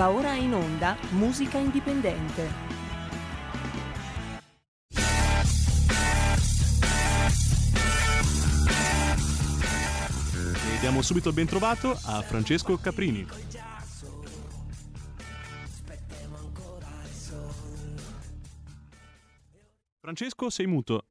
Va ora in onda Musica Indipendente. E diamo subito il ben trovato a Francesco Caprini. Francesco, sei muto.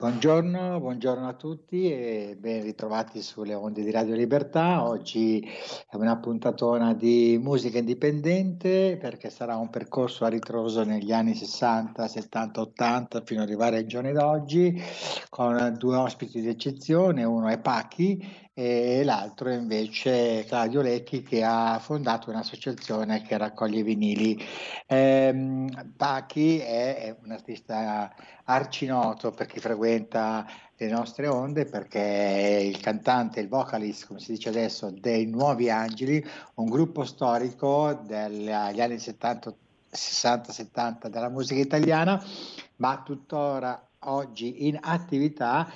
Buongiorno, buongiorno a tutti e ben ritrovati sulle onde di Radio Libertà. Oggi è una puntatona di musica indipendente perché sarà un percorso a ritroso negli anni 60, 70, 80 fino ad arrivare ai giorni d'oggi con due ospiti d'eccezione, uno è Pachi e l'altro invece Claudio Lecchi che ha fondato un'associazione che raccoglie vinili. Eh, Pachi è, è un artista arcinoto per chi frequenta le nostre onde perché è il cantante, il vocalist, come si dice adesso, dei Nuovi Angeli, un gruppo storico degli anni 70 60-70 della musica italiana, ma tuttora oggi in attività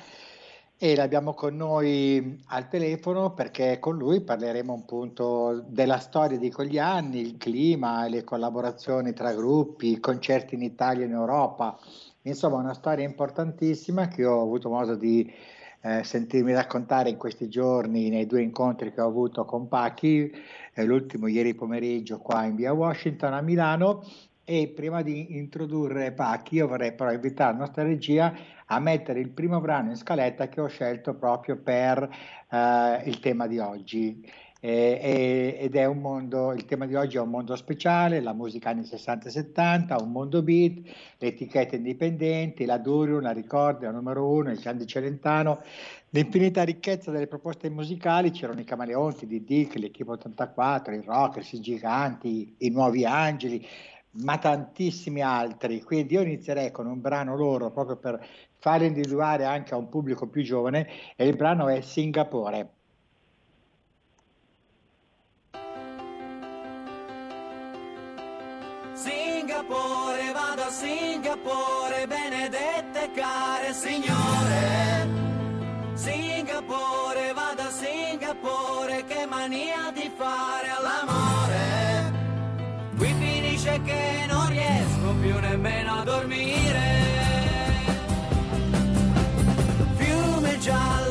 e l'abbiamo con noi al telefono perché con lui parleremo un punto della storia di quegli anni, il clima, le collaborazioni tra gruppi, i concerti in Italia e in Europa. Insomma, una storia importantissima che ho avuto modo di eh, sentirmi raccontare in questi giorni nei due incontri che ho avuto con Pachi, eh, l'ultimo ieri pomeriggio qua in via Washington a Milano. E prima di introdurre Pachi, io vorrei però invitare la nostra regia a mettere il primo brano in scaletta che ho scelto proprio per eh, il tema di oggi. Eh, ed è un mondo, il tema di oggi è un mondo speciale, la musica anni 60 e 70, un mondo beat, le etichette indipendenti, la Durium, la Ricordi, la numero uno, il Candy Celentano, l'infinita ricchezza delle proposte musicali, c'erano i Camaleonti di Dick, l'Equipe 84, i Rockers, i Giganti, i Nuovi Angeli, ma tantissimi altri. Quindi io inizierei con un brano loro proprio per farli individuare anche a un pubblico più giovane e il brano è Singapore. Singapore, vado a Singapore, benedette care signore. Singapore, vado a Singapore, che mania di fare all'amore. Qui finisce che non riesco più nemmeno a dormire. John.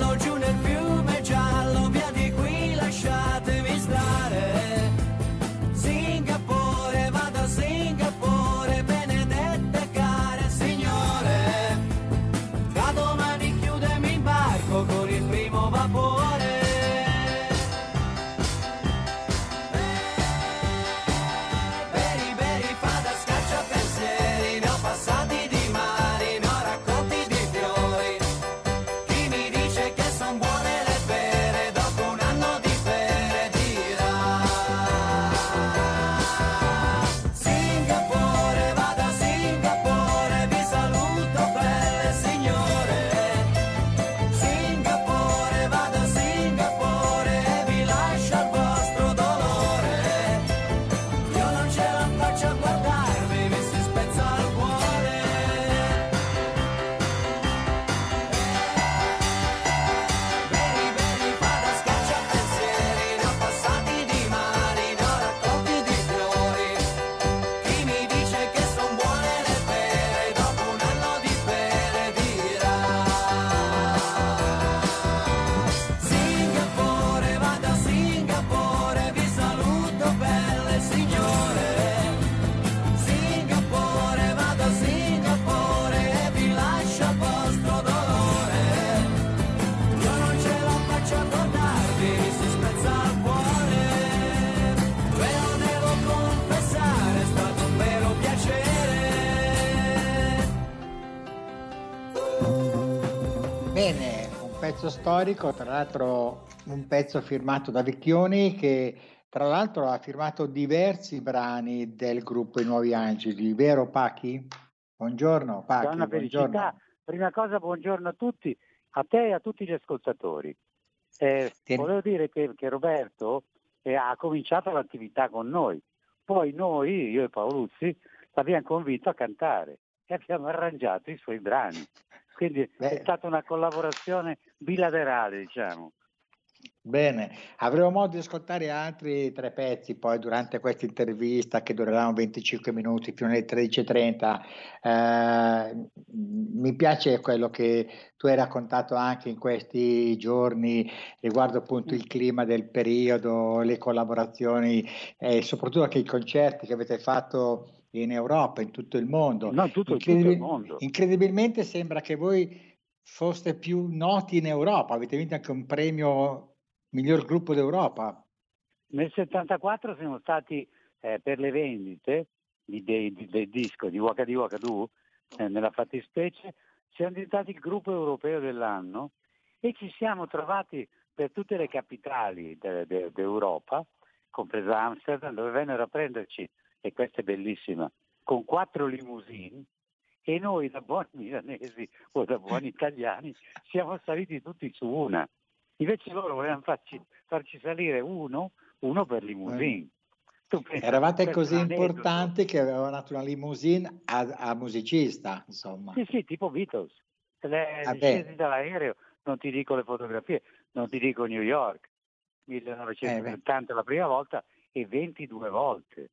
Storico, tra l'altro un pezzo firmato da Vecchioni che tra l'altro ha firmato diversi brani del gruppo I Nuovi Angeli, vero Pachi? Buongiorno Pachi, Buona buongiorno. felicità. Prima cosa, buongiorno a tutti, a te e a tutti gli ascoltatori. Eh, Tieni- volevo dire che, che Roberto eh, ha cominciato l'attività con noi, poi noi, io e Paoluzzi, l'abbiamo convinto a cantare e abbiamo arrangiato i suoi brani. Quindi Beh. è stata una collaborazione bilaterale, diciamo. Bene, avremo modo di ascoltare altri tre pezzi poi durante questa intervista che dureranno 25 minuti fino alle 13.30. Eh, mi piace quello che tu hai raccontato anche in questi giorni riguardo appunto il clima del periodo, le collaborazioni e soprattutto anche i concerti che avete fatto in Europa, in tutto il mondo. No, tutto, tutto Incredibil- il mondo. Incredibilmente sembra che voi foste più noti in Europa, avete vinto anche un premio miglior gruppo d'Europa. Nel 74 siamo stati eh, per le vendite di- dei- di- del disco di Waka di eh, nella fattispecie, siamo diventati il gruppo europeo dell'anno e ci siamo trovati per tutte le capitali de- de- d'Europa, compresa Amsterdam, dove vennero a prenderci, e questa è bellissima, con quattro limousine e noi da buoni milanesi o da buoni italiani siamo saliti tutti su una. Invece loro volevano farci, farci salire uno, uno per limousine. Tu pensa, Eravate così importanti che avevano dato una limousine a, a musicista, insomma. Sì, sì, tipo Beatles. Le, Ah, scesi dall'aereo, non ti dico le fotografie, non ti dico New York, Eh, 1970 la prima volta e 22 volte.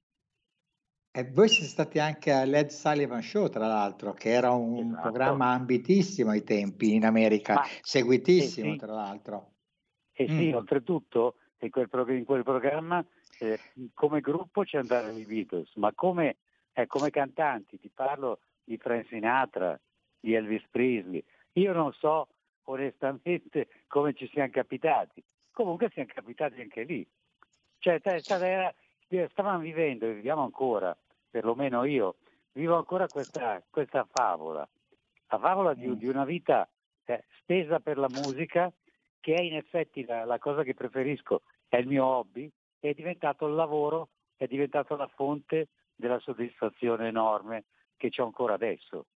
E voi siete stati anche a Led Sullivan Show, tra l'altro, che era un Esatto. programma ambitissimo ai tempi in America, Ma- seguitissimo, eh sì. tra l'altro. E sì, Mm. oltretutto in quel, prog- in quel programma eh, come gruppo ci andarono i Beatles, ma come, eh, come cantanti, ti parlo di Frank Sinatra, di Elvis Presley. Io non so onestamente come ci siamo capitati, comunque siamo capitati anche lì. Cioè, era- stavamo vivendo, e viviamo ancora, perlomeno io, vivo ancora questa, questa favola, la favola di, Mm. di una vita eh, spesa per la musica, che è in effetti la, la cosa che preferisco, è il mio hobby, è diventato il lavoro, è diventato la fonte della soddisfazione enorme che ho ancora adesso.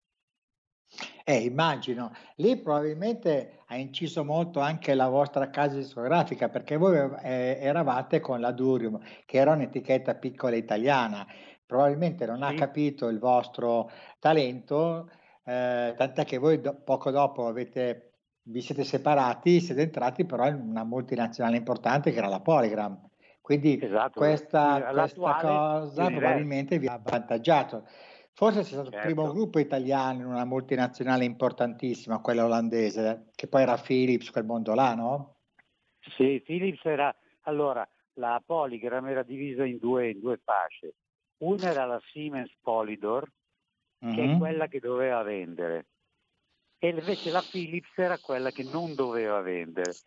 Eh, immagino. Lì probabilmente ha inciso molto anche la vostra casa discografica, perché voi eh, eravate con la Durium, che era un'etichetta piccola italiana. Probabilmente non ha Sì. capito il vostro talento, eh, tant'è che voi do- poco dopo avete, vi siete separati, siete entrati però in una multinazionale importante che era la Polygram. Quindi Esatto, questa, eh, questa cosa probabilmente vi ha avvantaggiato. Forse sei stato il Certo. primo gruppo italiano in una multinazionale importantissima, quella olandese, che poi era Philips, quel mondo là, no? Sì, Philips era allora la Polygram era divisa in due, in due fasce. Una era la Siemens Polydor, che è Mhm. quella che doveva vendere, e invece la Philips era quella che non doveva vendere.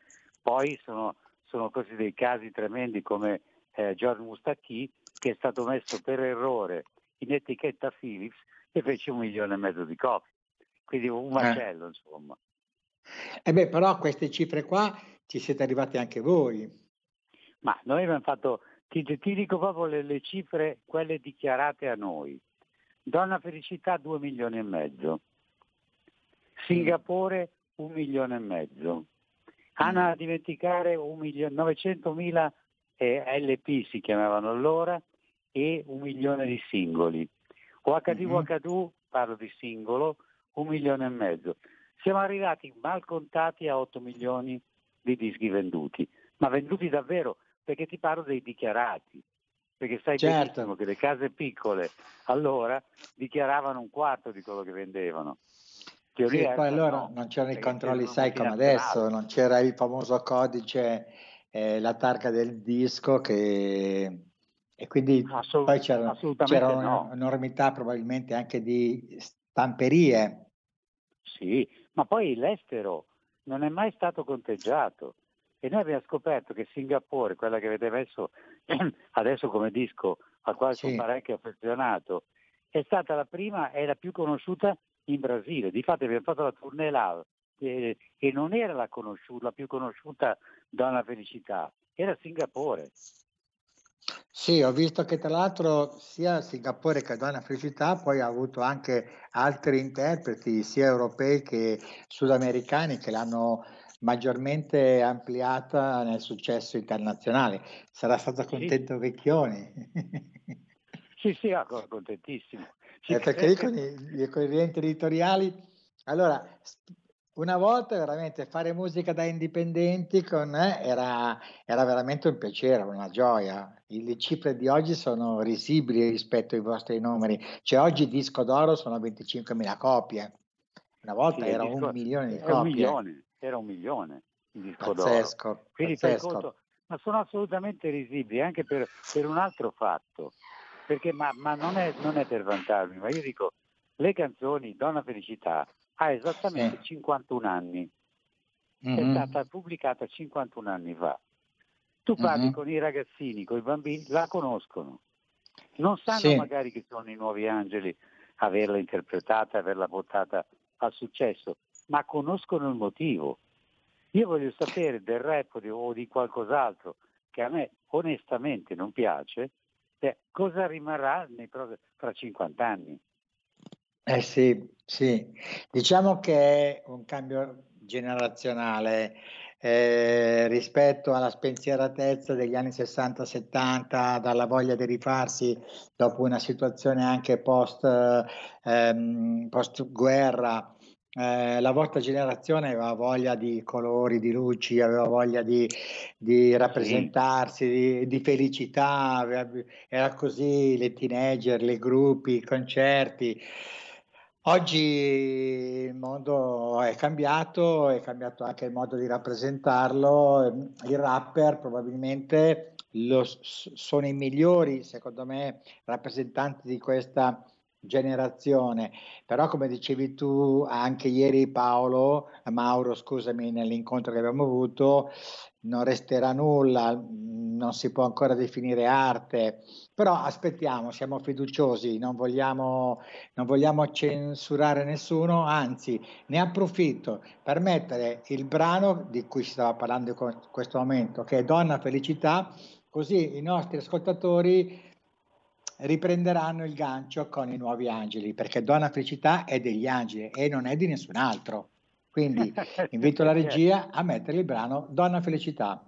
Poi sono, sono così dei casi tremendi come eh, George Mustacchi, che è stato messo per errore in etichetta Philips e fece un milione e mezzo di copie. Quindi un macello, insomma. E beh, però a queste cifre qua ci siete arrivati anche voi. Ma noi abbiamo fatto, ti, ti dico proprio le, le cifre, quelle dichiarate a noi. Donna Felicità 2 milioni e mezzo, Singapore 1 milione e mezzo, Anna a dimenticare 900.000 eh, LP si chiamavano allora e un milione di singoli. OHD Mhm. OHD, parlo di singolo, un milione e mezzo. Siamo arrivati mal contati a 8 milioni di dischi venduti, ma venduti davvero, perché ti parlo dei dichiarati, perché sai Certo. benissimo che le case piccole allora dichiaravano un quarto di quello che vendevano. Sì, poi allora no, non c'erano i controlli, sai, come adesso, non c'era il famoso codice, eh, la targa del disco che... e quindi Assolut- poi c'era, c'era no. un'enormità probabilmente anche di stamperie. Sì, ma poi l'estero non è mai stato conteggiato e noi abbiamo scoperto che Singapore, quella che avete messo adesso come disco, al quale Sì. sono parecchio affezionato, è stata la prima e la più conosciuta in Brasile. Difatti abbiamo fatto la tournée là eh, e non era la, conosciuta, la più conosciuta Donna Felicità, era Singapore. Sì, ho visto che tra l'altro sia Singapore che Donna Felicità poi ha avuto anche altri interpreti, sia europei che sudamericani, che l'hanno maggiormente ampliata nel successo internazionale. Sarà stato Sì. contento Vecchioni. Sì, sì, contentissimo. Eh, perché lì con i, con i rientri editoriali, allora, una volta veramente fare musica da indipendenti con eh, era, era veramente un piacere, una gioia. I- Le cifre di oggi sono risibili rispetto ai vostri numeri. Cioè oggi il disco d'oro sono 25.000 copie. Una volta Sì, era disco- un milione di Era un copie. milione, era un milione il disco d'oro. Pazzesco, Quindi fai pazzesco. conto, ma sono assolutamente risibili anche per, per un altro fatto, perché ma, ma non, è, non è per vantarmi, ma io dico, le canzoni Donna Felicità ha esattamente 51 anni, è Mhm. stata pubblicata 51 anni fa. Tu parli Mhm. con i ragazzini, con i bambini, la conoscono. Non sanno Sì. magari che sono i nuovi angeli averla interpretata, averla portata al successo, ma conoscono il motivo. Io voglio sapere del rap o di, qualcos'altro che a me onestamente non piace, eh, cosa rimarrà nei fra 50 anni. Eh sì, sì, diciamo che è un cambio generazionale eh, rispetto alla spensieratezza degli anni 60-70, dalla voglia di rifarsi dopo una situazione anche post, ehm, guerra. Eh, la vostra generazione aveva voglia di colori, di luci, aveva voglia di, di rappresentarsi, di, di felicità, aveva- era così, le teenager, i gruppi, i concerti. Oggi il mondo è cambiato, è cambiato anche il modo di rappresentarlo. I rapper probabilmente lo sono i migliori, secondo me, rappresentanti di questa generazione. Però, come dicevi tu anche ieri, Paolo, Mauro, scusami, nell'incontro che abbiamo avuto, non resterà nulla, non si può ancora definire arte. Però aspettiamo, siamo fiduciosi, non vogliamo non vogliamo censurare nessuno, anzi ne approfitto per mettere il brano di cui si stava parlando in questo momento, che è Donna Felicità, così i nostri ascoltatori riprenderanno il gancio con i nuovi angeli, perché Donna Felicità è degli angeli e non è di nessun altro. Quindi invito la regia a mettere il brano Donna Felicità.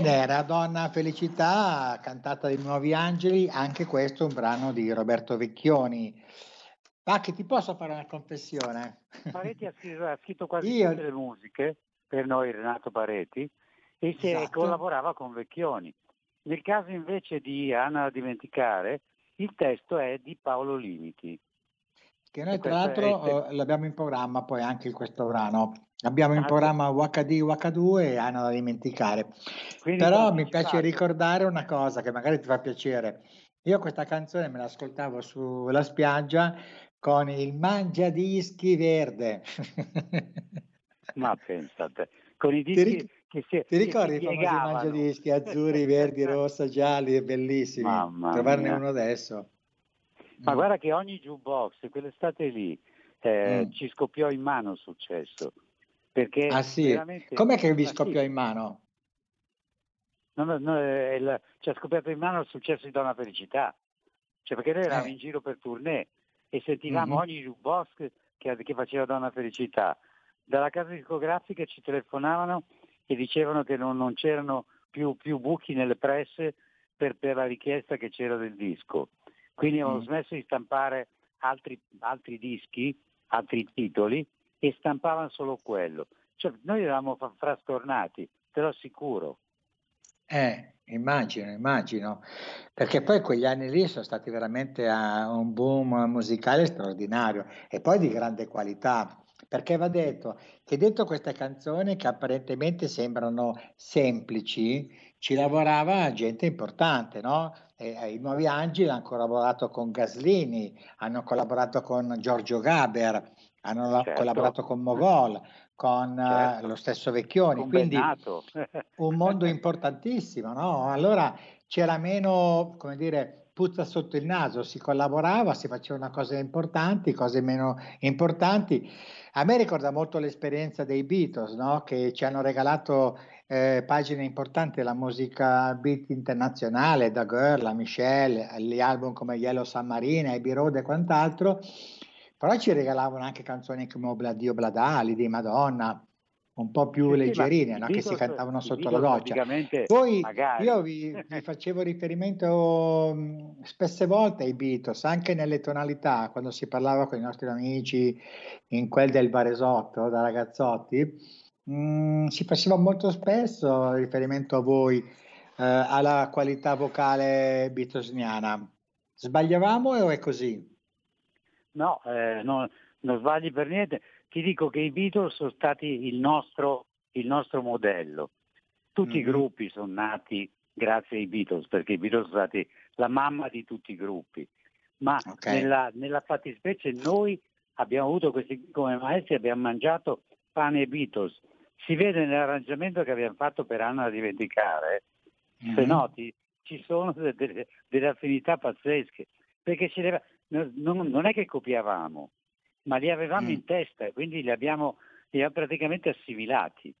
Bene, era Donna Felicità, cantata dai Nuovi Angeli, anche questo è un brano di Roberto Vecchioni. Pacchi, ti posso fare una confessione? Paretti ha scritto, ha scritto quasi Io- tutte le musiche per noi, Renato Paretti, e Esatto. collaborava con Vecchioni. Nel caso invece di Anna da dimenticare, il testo è di Paolo Limiti. che noi E tra questo è- l'altro eh, l'abbiamo in programma poi anche questo brano. Abbiamo in Ah, programma UHD, UH2 e Anna da dimenticare. Quindi Però mi piace ricordare una cosa che magari ti fa piacere. Io questa canzone me l'ascoltavo sulla spiaggia con il mangiadischi verde. Ma pensate, con i Ti dischi ric- che si, Ti ricordi i famosi piegavano. mangiadischi azzurri, verdi, rossa, gialli, è bellissimi. Mamma Trovarne mia. uno adesso. Ma Mm. guarda che ogni jukebox, quell'estate lì, eh, Mm. ci scoppiò in mano il successo. Perché Ah sì? veramente... Com'è che vi Ma sì, scoppiò in mano? no, no, no, il- ci ha scoppiato in mano il successo di Donna Felicità. Cioè perché noi eravamo Eh. in giro per tournée e sentivamo Mhm. ogni jukebox che, che faceva Donna Felicità. Dalla casa discografica ci telefonavano e dicevano che non, non c'erano più, più buchi nelle presse per, per la richiesta che c'era del disco. Quindi avevano Mm. smesso di stampare altri, altri dischi, altri titoli e stampavano solo quello. Cioè, noi eravamo frastornati, te lo assicuro. Eh, immagino, immagino, perché poi quegli anni lì sono stati veramente a un boom musicale straordinario e poi di grande qualità, perché va detto che dentro queste canzoni che apparentemente sembrano semplici, ci lavorava gente importante, no? E, eh, I Nuovi Angeli hanno collaborato con Gaslini, hanno collaborato con Giorgio Gaber, hanno la- Certo. collaborato con Mogol, con eh, Certo. lo stesso Vecchioni, Con quindi Bennato. un mondo importantissimo, no? Allora c'era meno, come dire, puzza sotto il naso, si collaborava, si facevano cose importanti, cose meno importanti. A me ricorda molto l'esperienza dei Beatles, no? Che ci hanno regalato eh, pagine importanti della musica beat internazionale, da Girl a Michelle, gli album come Yellow Submarine, Abbey Road e quant'altro, però ci regalavano anche canzoni come Obladio Bladali di Madonna, un po' più Sì, leggerine, no? che si cantavano sotto la doccia. Poi magari. io vi, vi facevo riferimento mh, spesse volte ai Beatles, anche nelle tonalità, quando si parlava con i nostri amici in quel del Baresotto, da ragazzotti, mh, si faceva molto spesso riferimento a voi, eh, alla qualità vocale beatlesiana. Sbagliavamo o è così? No, eh, no, non sbagli per niente. Ti dico che i Beatles sono stati il nostro, il nostro modello. Tutti i Mhm. gruppi sono nati grazie ai Beatles, perché i Beatles sono stati la mamma di tutti i gruppi. Ma Ok. nella, nella fattispecie noi abbiamo avuto questi come maestri, abbiamo mangiato pane e Beatles. Si vede nell'arrangiamento che abbiamo fatto per Anna da dimenticare, se Mhm. noti, ci sono de- de- delle affinità pazzesche, perché ci deve- non, non- è che copiavamo, ma li avevamo Mm. in testa e quindi li abbiamo, li abbiamo praticamente assimilati.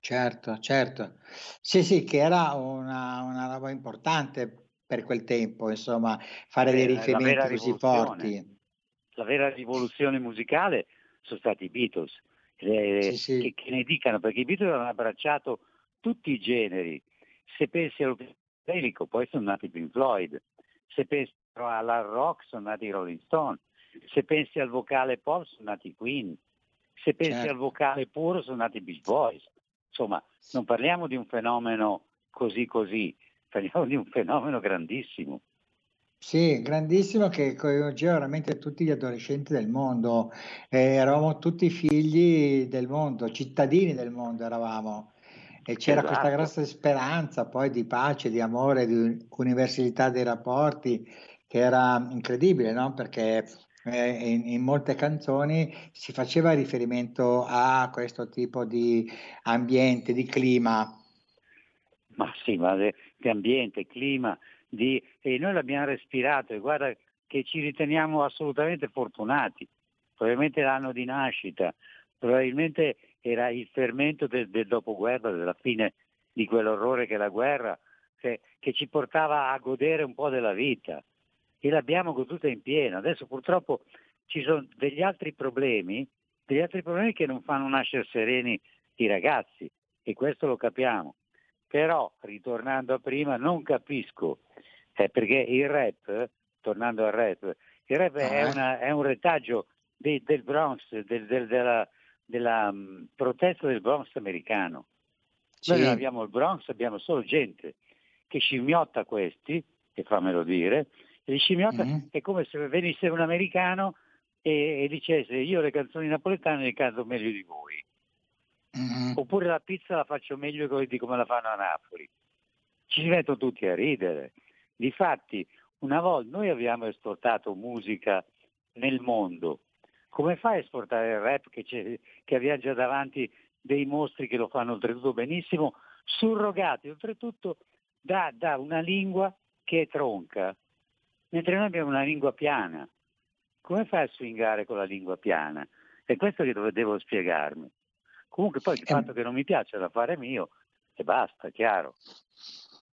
Certo, certo. Sì, sì, che era una, una roba importante per quel tempo, insomma, fare dei vera riferimenti così forti. La vera rivoluzione musicale sono stati i Beatles, eh, Sì, sì. Che, che ne dicano, perché i Beatles hanno abbracciato tutti i generi. Se pensi allo psichedelico, poi sono nati i Pink Floyd. Se pensi all'hard rock, sono nati i Rolling Stone. Se pensi al vocale pop, sono nati i Queen. Se pensi Certo. al vocale puro, sono nati i Beach Boys. Insomma, non parliamo di un fenomeno così così, parliamo di un fenomeno grandissimo. Sì, grandissimo che coinvolgeva veramente tutti gli adolescenti del mondo. Eh, eravamo tutti figli del mondo, cittadini del mondo eravamo. E c'era questa Esatto. grossa speranza poi di pace, di amore, di universalità dei rapporti, che era incredibile, no? Perché eh, in, in molte canzoni si faceva riferimento a questo tipo di ambiente, di clima. Ma sì, ma di ambiente, clima, di- e noi l'abbiamo respirato e guarda che ci riteniamo assolutamente fortunati. Probabilmente l'anno di nascita, probabilmente era il fermento del, del dopoguerra, della fine di quell'orrore che è la guerra, che, che ci portava a godere un po' della vita e l'abbiamo goduta in pieno. Adesso purtroppo ci sono degli altri problemi, degli altri problemi che non fanno nascere sereni i ragazzi e questo lo capiamo. Però, ritornando a prima, non capisco, eh, perché il rap, tornando al rap, il rap è, Ah. una- è un retaggio de- del Bronx, del- del- della, della mh, protesta del Bronx americano. Noi Sì. non abbiamo il Bronx, abbiamo solo gente che scimmiotta questi, e fammelo dire, e li scimmiotta Mhm. è come se venisse un americano e, e dicesse io le canzoni napoletane le canto meglio di voi. Mhm. Oppure la pizza la faccio meglio di come la fanno a Napoli. Ci si mettono tutti a ridere. Difatti, una volta noi abbiamo esportato musica nel mondo. Come fai a esportare il rap che, che abbiamo già davanti dei mostri che lo fanno oltretutto benissimo, surrogati oltretutto da, da una lingua che è tronca, mentre noi abbiamo una lingua piana. Come fai a swingare con la lingua piana? È questo che devo spiegarmi. Comunque poi il fatto che non mi piace da fare mio e basta, chiaro.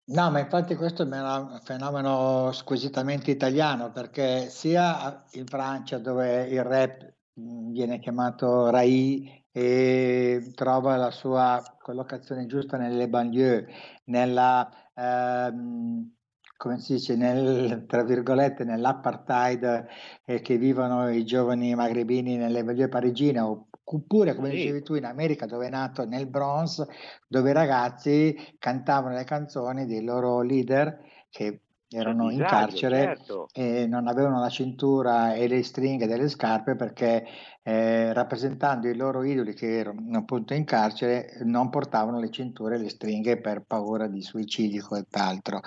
No, ma infatti questo è un meno- fenomeno squisitamente italiano perché sia in Francia dove il rap mh, viene chiamato Rai e trova la sua collocazione giusta nelle banlieue, nella, ehm, come si dice, nel, tra virgolette, nell'apartheid eh, che vivono i giovani magrebini nelle banlieue parigine oppure, come dicevi tu, in America dove è nato nel Bronx dove i ragazzi cantavano le canzoni dei loro leader che erano in carcere certo. e non avevano la cintura e le stringhe delle scarpe perché eh, rappresentando i loro idoli che erano appunto in carcere non portavano le cinture e le stringhe per paura di suicidio e quant'altro.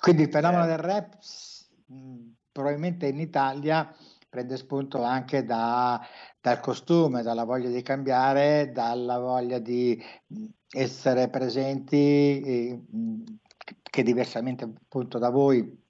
Quindi il fenomeno del Certo. rap probabilmente in Italia prende spunto anche da- dal costume, dalla voglia di cambiare, dalla voglia di essere presenti, eh, mh, che diversamente appunto da voi,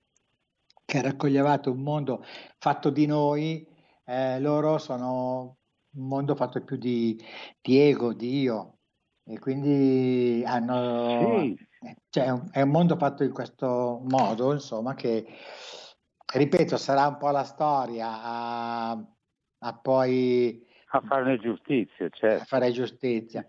che raccoglievate un mondo fatto di noi, eh, loro sono un mondo fatto più di, di ego, di io, e quindi hanno, Sì, eh, cioè, è un, mondo fatto in questo modo, insomma, che ripeto, sarà un po' la storia a, a poi a farne giustizia, a certo. fare giustizia.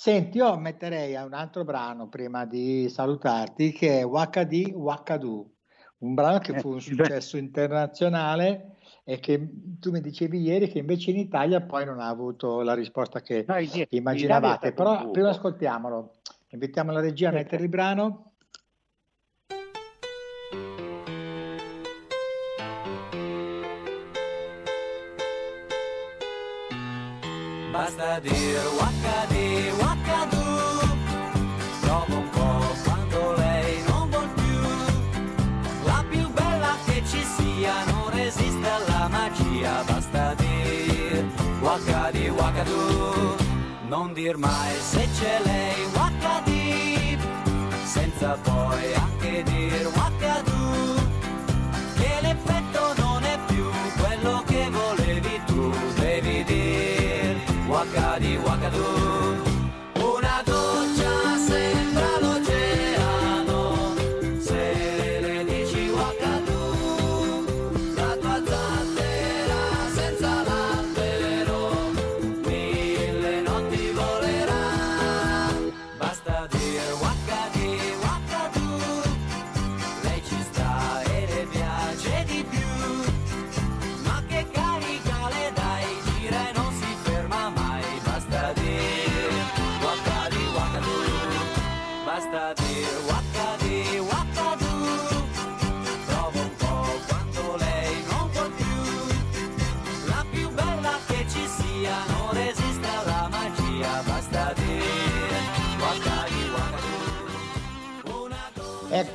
Senti, io metterei a un altro brano prima di salutarti che è Wakadi Wakadu, un brano che fu un Eh, successo internazionale e che tu mi dicevi ieri che invece in Italia poi non ha avuto la risposta che No, immaginavate. Però prima ascoltiamolo. Invitiamo la regia a Sì, mettere sì. il brano. Basta dire wakadi wakadu Non dir mai se c'è lei wakadi Senza poi anche dir wakadu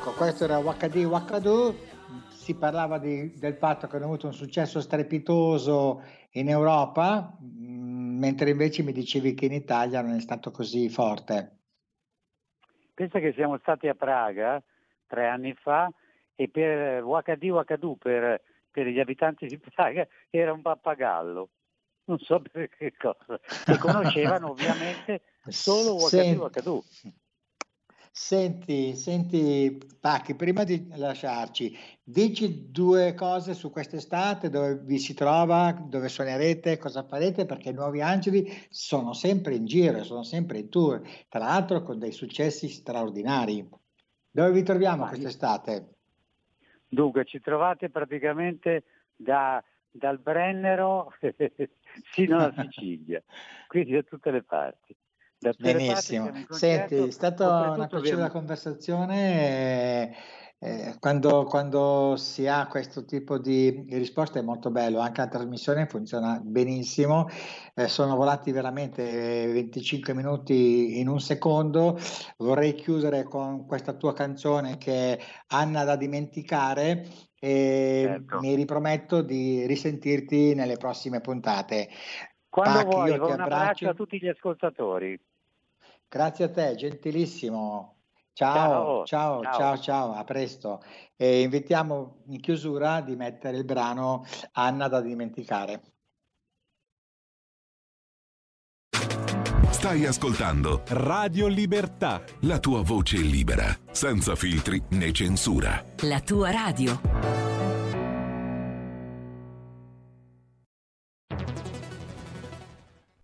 Ecco, questo era Wakadi Wakadu. Si parlava di- del fatto che hanno avuto un successo strepitoso in Europa, mh, mentre invece mi dicevi che in Italia non è stato così forte. Pensa che siamo stati a Praga tre anni fa e per Wakadi Wakadu, per, per gli abitanti di Praga, era un pappagallo. Non so per che cosa. E conoscevano ovviamente solo Wakadi Sen- Wakadu. Senti, senti, Pacchi, prima di lasciarci, dici due cose su quest'estate, dove vi si trova, dove suonerete, cosa farete, perché i Nuovi Angeli sono sempre in giro, sono sempre in tour, tra l'altro con dei successi straordinari. Dove vi troviamo quest'estate? Dunque, ci trovate praticamente da- dal Brennero fino alla Sicilia, quindi da tutte le parti. Da Benissimo. concerto, Senti, è stata una piacevole conversazione. eh, quando, quando, si ha questo tipo di risposta è molto bello, anche la trasmissione funziona benissimo, eh, sono volati veramente 25 minuti in un secondo, vorrei chiudere con questa tua canzone che è Anna da dimenticare e certo. mi riprometto di risentirti nelle prossime puntate. Quando Pac, vuoi, un abbraccio a tutti gli ascoltatori. Grazie a te, gentilissimo. Ciao, ciao, ciao, ciao, ciao, a presto. E invitiamo in chiusura di mettere il brano Anna da dimenticare. Stai ascoltando Radio Libertà. La tua voce libera, senza filtri né censura. La tua radio.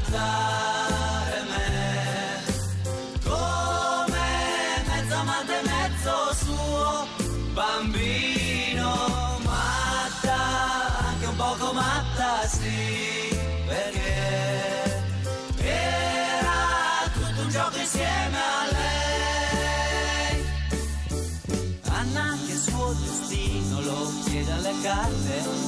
trattare me come mezzo amante, mezzo suo bambino, matta, anche un poco matta, sì, perché era tutto un gioco insieme a lei. Anna che il suo destino lo chiede alle carte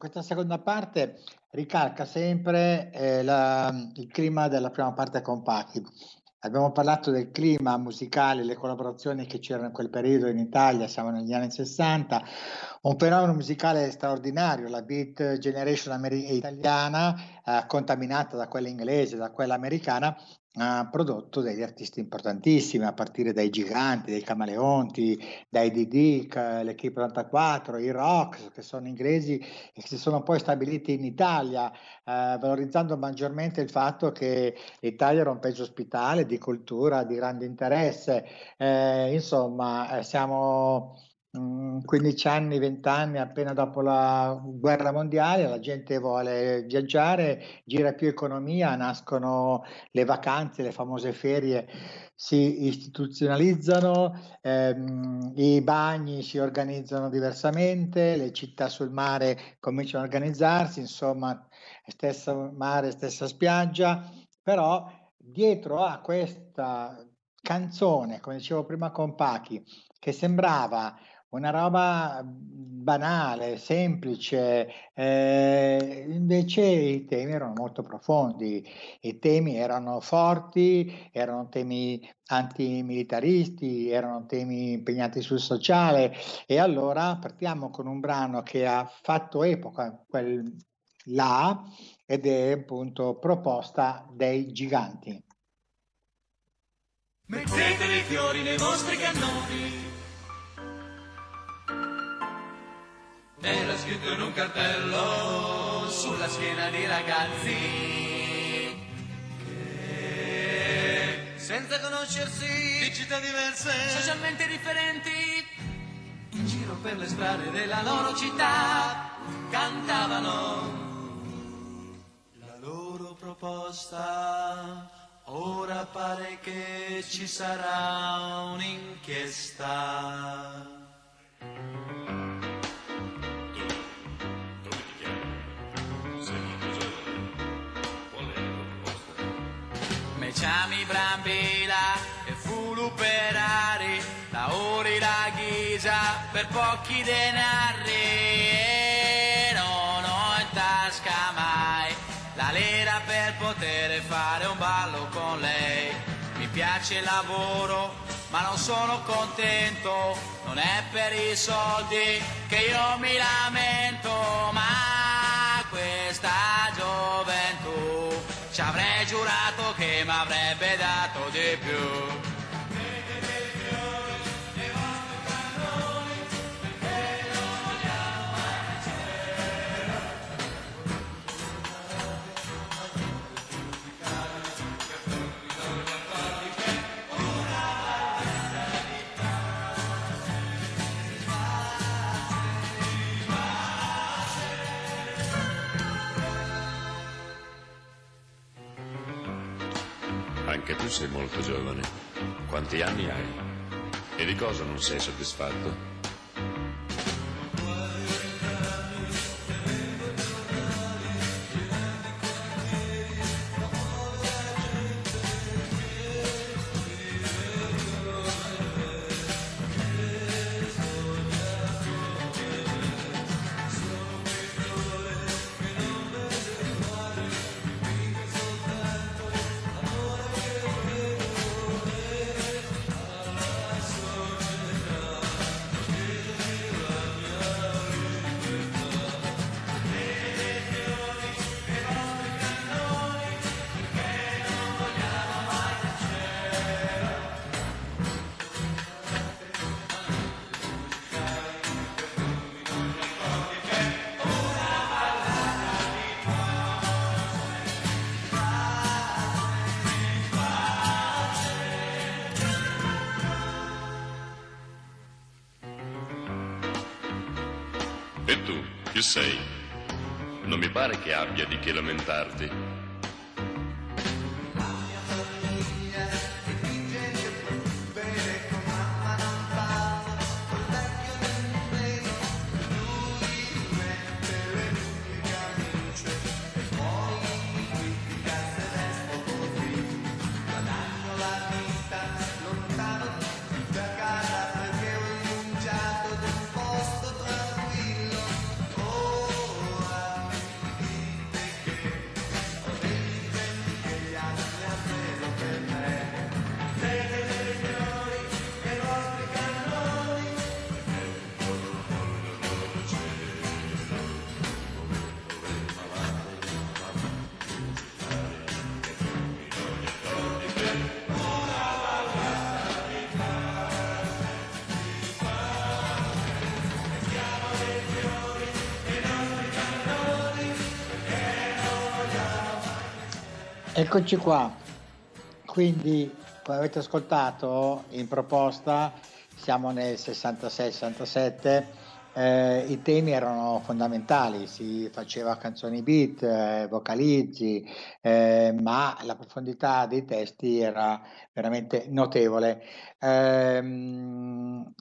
questa seconda parte ricalca sempre eh, la, il clima della prima parte con Pachi. Abbiamo parlato del clima musicale, le collaborazioni che c'erano in quel periodo in Italia, siamo negli anni 60, un fenomeno musicale straordinario, la beat generation amer- italiana, eh, contaminata da quella inglese, da quella americana, ha prodotto degli artisti importantissimi, a partire dai giganti, dai camaleonti, dai DD, l'Equipe 94, i Rocks, che sono inglesi e che si sono poi stabiliti in Italia, eh, valorizzando maggiormente il fatto che l'Italia era un paese ospitale di cultura, di grande interesse. Eh, insomma, eh, siamo 15 anni, 20 anni, appena dopo la guerra mondiale, la gente vuole viaggiare, gira più economia, nascono le vacanze, le famose ferie si istituzionalizzano, ehm, i bagni si organizzano diversamente, le città sul mare cominciano a organizzarsi, insomma, stesso mare, stessa spiaggia, però dietro a questa canzone, come dicevo prima con Pachi, che sembrava una roba banale, semplice, eh, invece i temi erano molto profondi, i temi erano forti, erano temi antimilitaristi, erano temi impegnati sul sociale e allora partiamo con un brano che ha fatto epoca quel là ed è appunto proposta dei giganti. Mettete dei fiori nei vostri cannoni. Era scritto in un cartello sulla schiena di ragazzi che senza conoscersi di città diverse, socialmente differenti, in giro per le strade della loro città cantavano la loro proposta. Ora pare che ci sarà un'inchiesta. Me chiami Brambilla e fu l'operari, la ori la ghisa per pochi denari. E non ho in tasca mai. La lira per poter fare un ballo con lei. Mi piace il lavoro, ma non sono contento, non è per i soldi che io mi lamento, ma questa gioventù ci avrei giurato che mi avrebbe dato di più. Anche tu sei molto giovane. Quanti anni hai? E di cosa non sei soddisfatto? Chi sei? Non mi pare che abbia di che lamentarti. Eccoci qua, quindi come avete ascoltato in proposta siamo nel 66-67, eh, i temi erano fondamentali, si faceva canzoni beat, eh, vocalizzi, eh, ma la profondità dei testi era veramente notevole. Ehm,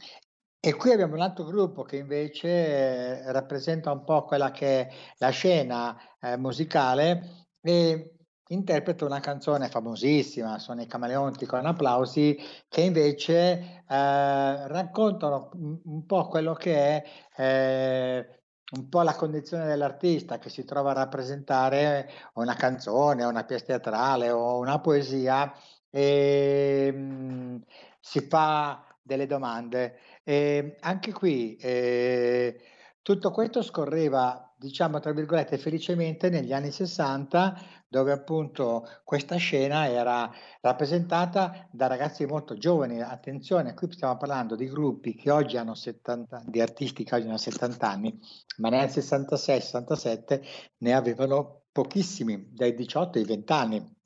e qui abbiamo un altro gruppo che invece eh, rappresenta un po' quella che è la scena eh, musicale e interpreta una canzone famosissima, sono i Camaleonti con applausi, che invece eh, raccontano un, po' quello che è eh, un po' la condizione dell'artista che si trova a rappresentare una canzone, una pièce teatrale o una poesia e mh, si fa delle domande. E anche qui eh, tutto questo scorreva, diciamo tra virgolette, felicemente negli anni 60, dove appunto questa scena era rappresentata da ragazzi molto giovani. Attenzione, qui stiamo parlando di gruppi che oggi hanno 70, di artisti che oggi hanno 70 anni, ma nel 66-67 ne avevano pochissimi, dai 18 ai 20 anni.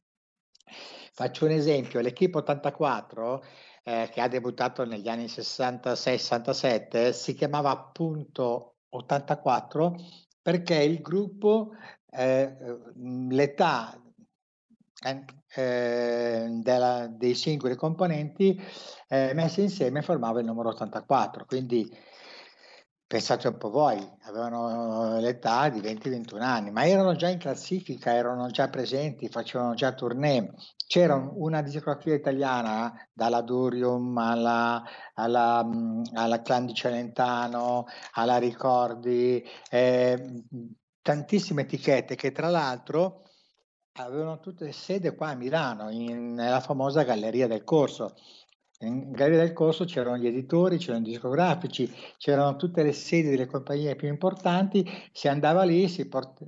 Faccio un esempio, l'Equipe 84 eh, che ha debuttato negli anni 66-67 si chiamava appunto 84 perché il gruppo, eh, l'età eh, della, dei singoli componenti eh, messi insieme formava il numero 84, quindi pensate un po' voi, avevano l'età di 20-21 anni, ma erano già in classifica, erano già presenti, facevano già tournée. C'era una discografia italiana, dalla Durium alla, alla, alla Clan di Celentano, alla Ricordi, eh, tantissime etichette che tra l'altro avevano tutte sede qua a Milano, in, nella famosa Galleria del Corso. In Galleria del Corso c'erano gli editori, c'erano i discografici, c'erano tutte le sedi delle compagnie più importanti, si andava lì, si port-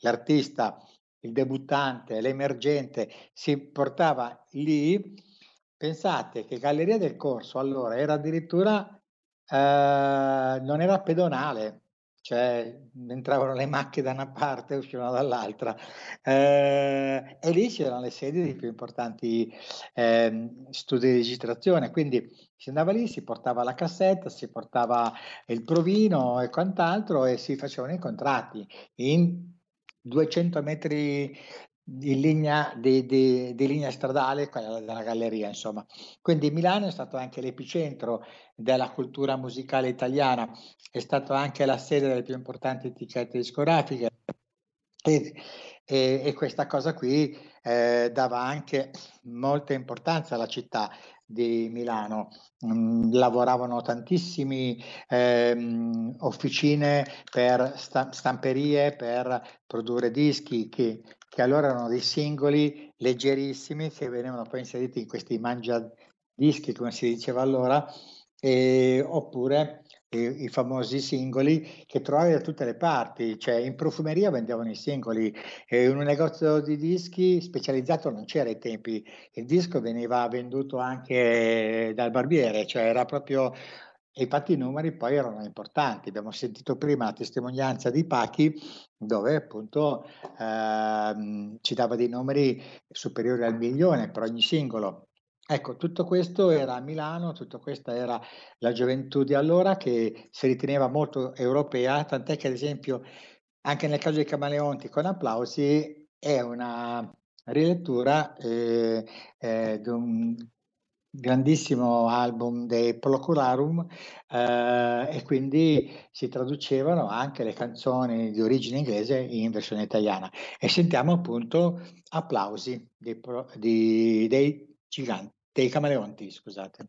l'artista, il debuttante, l'emergente si portava lì. Pensate che Galleria del Corso allora era addirittura, eh, non era pedonale, cioè entravano le macchine da una parte e uscivano dall'altra. Eh, e lì c'erano le sedi dei più importanti eh, studi di registrazione, quindi si andava lì, si portava la cassetta, si portava il provino e quant'altro e si facevano i contratti. In 200 metri di linea, di, di, di linea stradale, quella della galleria, insomma. Quindi Milano è stato anche l'epicentro della cultura musicale italiana, è stato anche la sede delle più importanti etichette discografiche e, e, e questa cosa qui eh, dava anche molta importanza alla città di Milano. Mm, lavoravano tantissimi ehm, officine per sta- stamperie per produrre dischi che che allora erano dei singoli leggerissimi che venivano poi inseriti in questi mangia dischi, come si diceva allora, e, oppure i, i, famosi singoli che trovavi da tutte le parti, cioè in profumeria vendevano i singoli, e in un negozio di dischi specializzato non c'era ai tempi, il disco veniva venduto anche dal barbiere, cioè era proprio e infatti i numeri poi erano importanti. Abbiamo sentito prima la testimonianza di Pachi, dove appunto ehm, ci dava dei numeri superiori al milione per ogni singolo. Ecco, tutto questo era a Milano, tutto questa era la gioventù di allora che si riteneva molto europea, tant'è che ad esempio anche nel caso dei Camaleonti con applausi è una rilettura eh, eh, di un grandissimo album dei Procurarum eh, e quindi si traducevano anche le canzoni di origine inglese in versione italiana e sentiamo appunto applausi dei, di, dei giganti, dei camaleonti, scusate.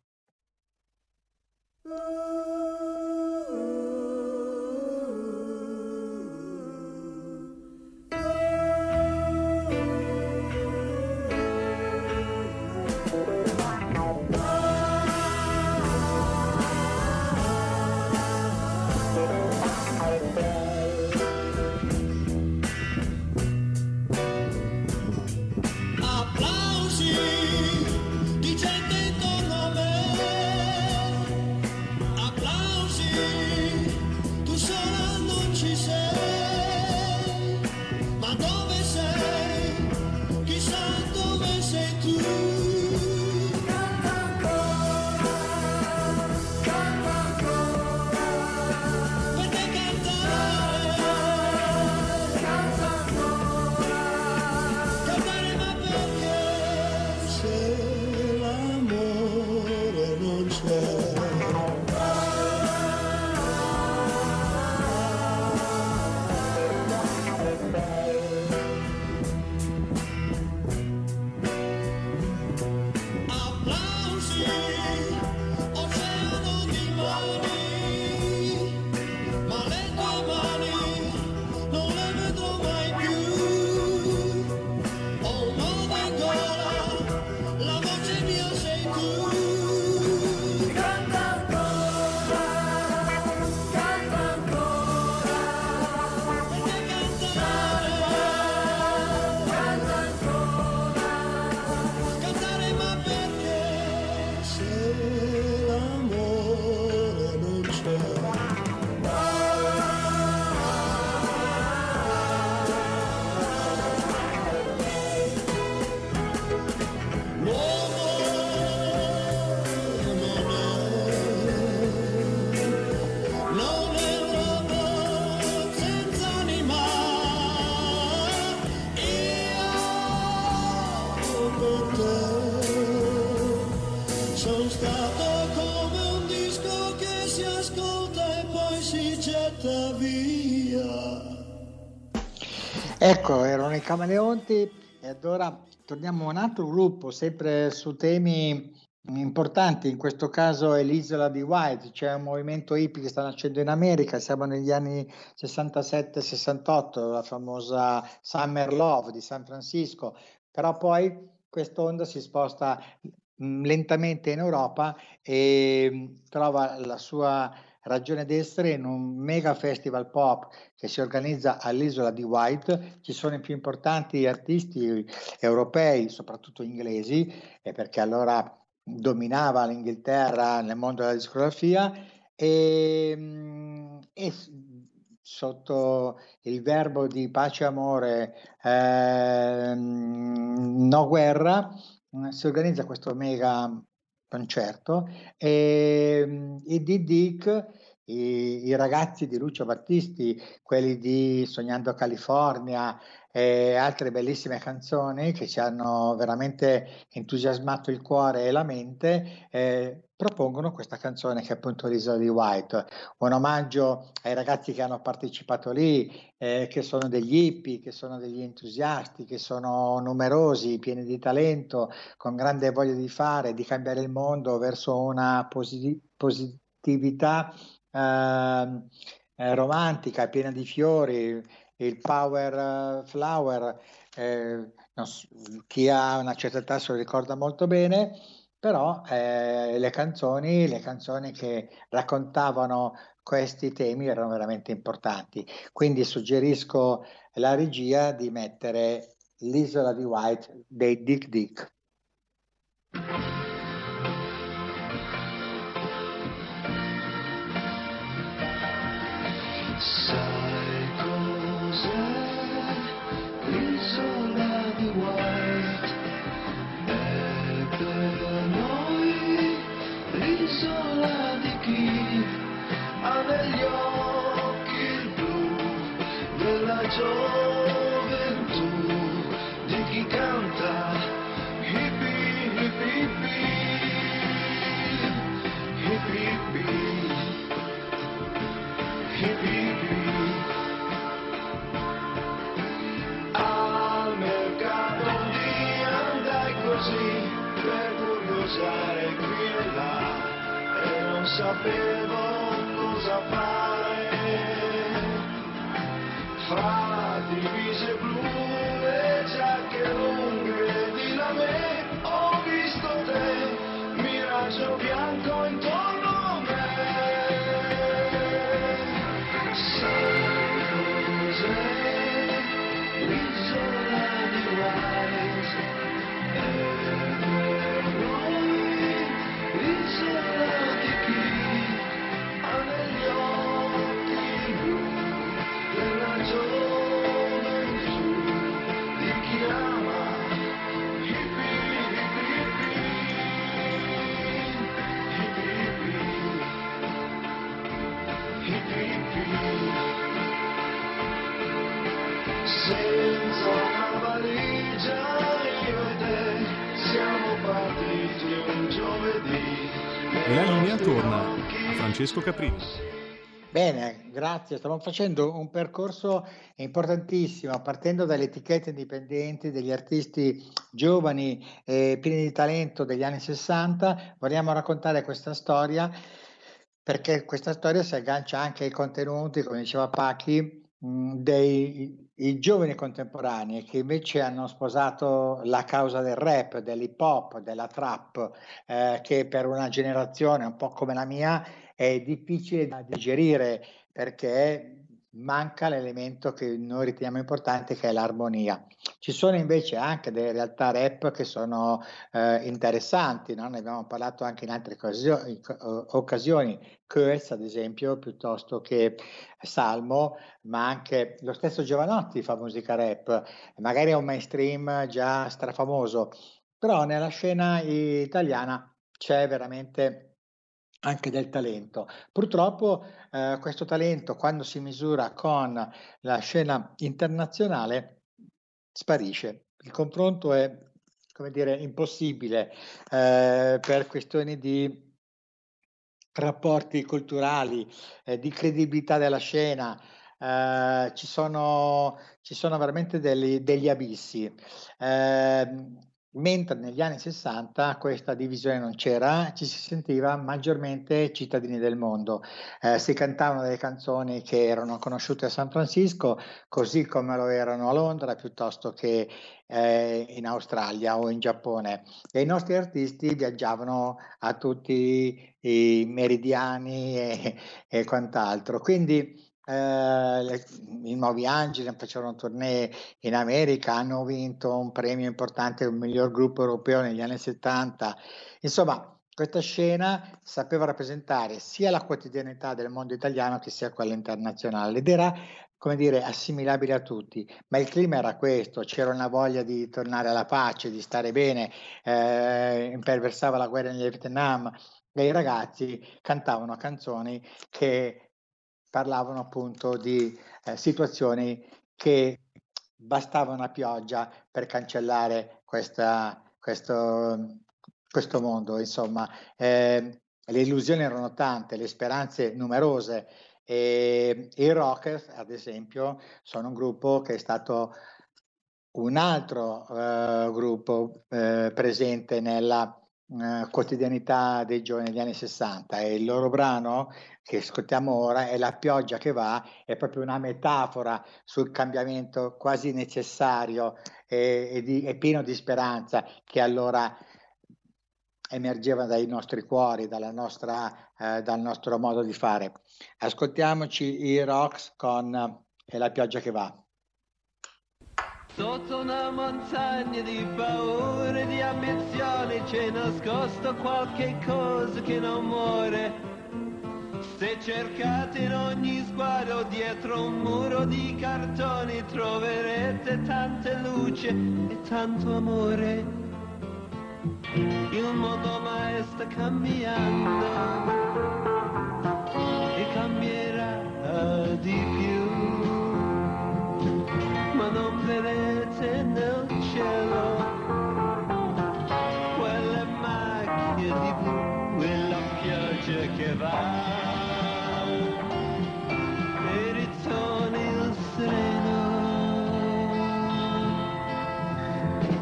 Erano i Camaleonti e ora torniamo a un altro gruppo, sempre su temi importanti, in questo caso è l'isola di White, c'è un movimento hippie che sta nascendo in America, siamo negli anni 67-68, la famosa Summer Love di San Francisco, però poi quest'onda si sposta mh, lentamente in Europa e mh, trova la sua ragione d'essere in un mega festival pop che si organizza all'isola di White. Ci sono i più importanti artisti europei, soprattutto inglesi, perché allora dominava l'Inghilterra nel mondo della discografia e, e sotto il verbo di pace e amore, eh, no guerra, si organizza questo mega concerto e i Dee Dick, i, i, ragazzi di Lucio Battisti, quelli di Sognando California e altre bellissime canzoni che ci hanno veramente entusiasmato il cuore e la mente, eh, propongono questa canzone che è appunto l'Isola di White, un omaggio ai ragazzi che hanno partecipato lì, eh, che sono degli hippie, che sono degli entusiasti, che sono numerosi, pieni di talento, con grande voglia di fare, di cambiare il mondo verso una posit- positività eh, eh, romantica, piena di fiori, il power flower, eh, so, chi ha una certa età se lo ricorda molto bene, però eh, le canzoni, le canzoni che raccontavano questi temi erano veramente importanti. Quindi suggerisco la regia di mettere l'isola di White dei Dick Dick. Sai Francesco Caprini. Bene, grazie. Stiamo facendo un percorso importantissimo, partendo dalle etichette indipendenti degli artisti giovani e pieni di talento degli anni 60. Vogliamo raccontare questa storia perché questa storia si aggancia anche ai contenuti, come diceva Pachi, dei i giovani contemporanei che invece hanno sposato la causa del rap, dell'hip hop, della trap, eh, che per una generazione un po' come la mia è difficile da digerire perché manca l'elemento che noi riteniamo importante che è l'armonia. Ci sono invece anche delle realtà rap che sono eh, interessanti, no? ne abbiamo parlato anche in altre occasioni, occasioni, Curse ad esempio, piuttosto che Salmo, ma anche lo stesso Giovanotti fa musica rap, magari è un mainstream già strafamoso, però nella scena italiana c'è veramente anche del talento. Purtroppo eh, questo talento, quando si misura con la scena internazionale, sparisce. Il confronto è, come dire, impossibile eh, per questioni di rapporti culturali, eh, di credibilità della scena. eh, ci, sono, ci sono veramente degli, degli abissi. Mentre negli anni 60 questa divisione non c'era, ci si sentiva maggiormente cittadini del mondo. Eh, si cantavano delle canzoni che erano conosciute a San Francisco, così come lo erano a Londra, piuttosto che eh, in Australia o in Giappone. E i nostri artisti viaggiavano a tutti i meridiani e, e quant'altro. Quindi eh, i Nuovi Angeli facevano tournée in America, hanno vinto un premio importante, il miglior gruppo europeo negli anni 70. Insomma, questa scena sapeva rappresentare sia la quotidianità del mondo italiano che sia quella internazionale ed era, come dire, assimilabile a tutti. Ma il clima era questo, c'era una voglia di tornare alla pace, di stare bene, eh, imperversava la guerra nel Vietnam e i ragazzi cantavano canzoni che parlavano appunto di eh, situazioni che bastava una pioggia per cancellare questa, questo, questo mondo, insomma. Eh, le illusioni erano tante, le speranze numerose e i Rockers, ad esempio, sono un gruppo che è stato un altro eh, gruppo eh, presente nella eh, quotidianità dei giovani degli anni 60 e il loro brano che ascoltiamo ora è La pioggia che va, è proprio una metafora sul cambiamento quasi necessario e, e di- e pieno di speranza che allora emergeva dai nostri cuori, nostra, eh, dal nostro modo di fare. Ascoltiamoci i Rocks con eh, La pioggia che va. Sotto una montagna di paure, di ambizioni c'è nascosto qualche cosa che non muore. Se cercate in ogni sguardo dietro un muro di cartoni troverete tante luce e tanto amore. Il mondo mai sta cambiando e cambierà di più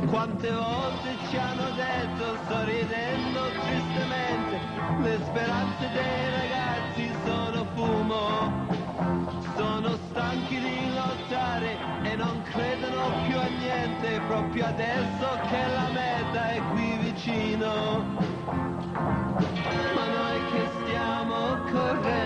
quante volte ci hanno detto sorridendo tristemente le speranze dei niente proprio adesso che la meta è qui vicino. Ma noi che stiamo correndo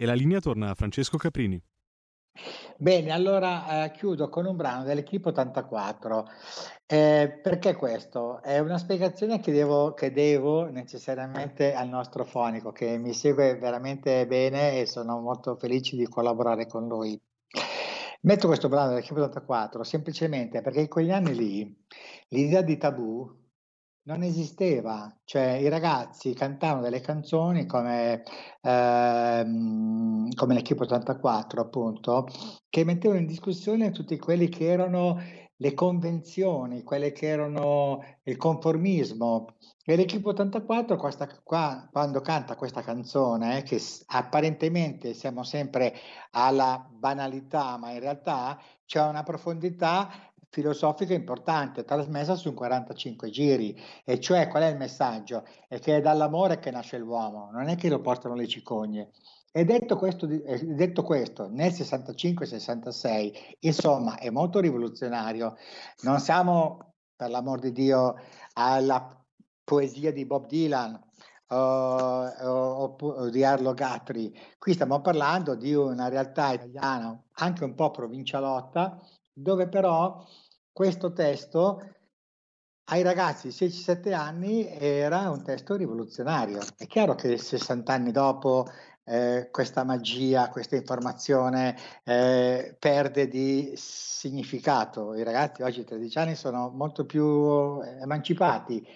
e la. E linea torna a Francesco Caprini. Bene, allora eh, chiudo con un brano dell'Equipe 84. Eh, perché questo? È una spiegazione che devo, che devo necessariamente al nostro fonico, che mi segue veramente bene e sono molto felice di collaborare con lui. Metto questo brano dell'Equipe 84 semplicemente perché in quegli anni lì l'idea di tabù non esisteva, cioè i ragazzi cantavano delle canzoni come, ehm, come l'Equipe 84 appunto, che mettevano in discussione tutti quelli che erano le convenzioni, quelle che erano il conformismo. E l'Equipe 84, questa, qua, quando canta questa canzone, eh, che apparentemente siamo sempre alla banalità, ma in realtà c'è una profondità filosofica importante, trasmessa su 45 giri. E cioè, qual è il messaggio? È che è dall'amore che nasce l'uomo, non è che lo portano le cicogne. E detto questo, eh, detto questo, nel 65-66, insomma, è molto rivoluzionario. Non siamo, per l'amor di Dio, alla poesia di Bob Dylan o, oppu- o di Arlo Guthrie. Qui stiamo parlando di una realtà italiana anche un po' provincialotta, dove però questo testo ai ragazzi di 16-17 anni era un testo rivoluzionario. È chiaro che 60 anni dopo eh, questa magia, questa informazione eh, perde di significato. I ragazzi oggi, 13 anni, sono molto più emancipati.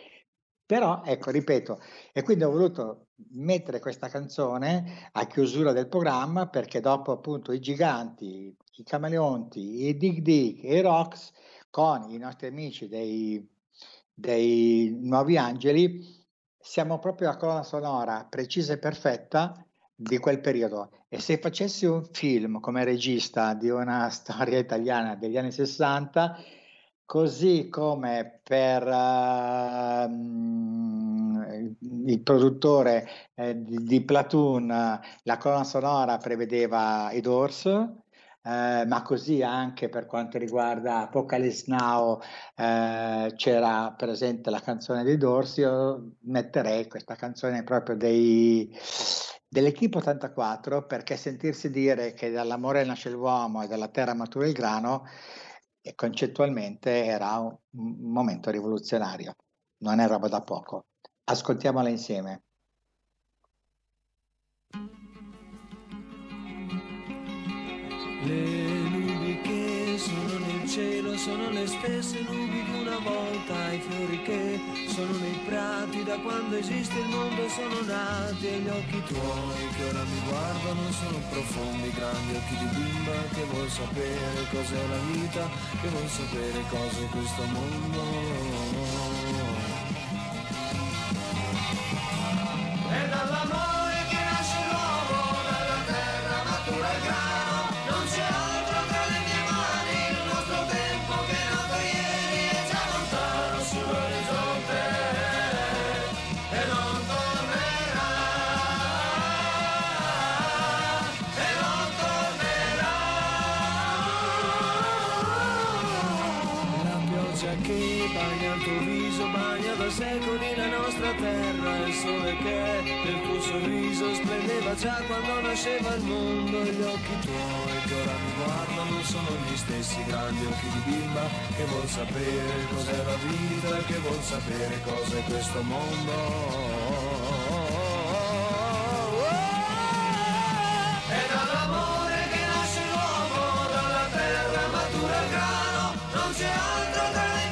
Però, ecco, ripeto, e quindi ho voluto mettere questa canzone a chiusura del programma perché dopo appunto i giganti, i camaleonti, i Dig Dig e i Rocks, con i nostri amici dei, dei Nuovi Angeli, siamo proprio la colonna sonora precisa e perfetta di quel periodo. E se facessi un film come regista di una storia italiana degli anni 60, così come per ehm, il produttore eh, di, di Platoon, la colonna sonora prevedeva i Doors, eh, ma così anche per quanto riguarda Apocalypse Now eh, c'era presente la canzone dei Doors, io metterei questa canzone proprio dei, dell'Equipe 84 perché sentirsi dire che dall'amore nasce l'uomo e dalla terra matura il grano concettualmente era un, momento rivoluzionario, non è roba da poco. Ascoltiamola insieme. Le nubi che sono nel cielo sono le stesse nubi di una volta, i fiori che sono nei prati da quando esiste il mondo sono nati e gli occhi tuoi che ora mi guardano sono profondi, grandi occhi di bimba che vuol sapere cos'è la vita, che vuol sapere cos'è questo mondo. Già quando nasceva il mondo, gli occhi tuoi che ora mi guardano sono gli stessi grandi occhi di bimba che vuol sapere cos'è la vita, che vuol sapere cos'è questo mondo. È dall'amore che nasce l'uomo, dalla terra matura il grano. Non c'è altro tra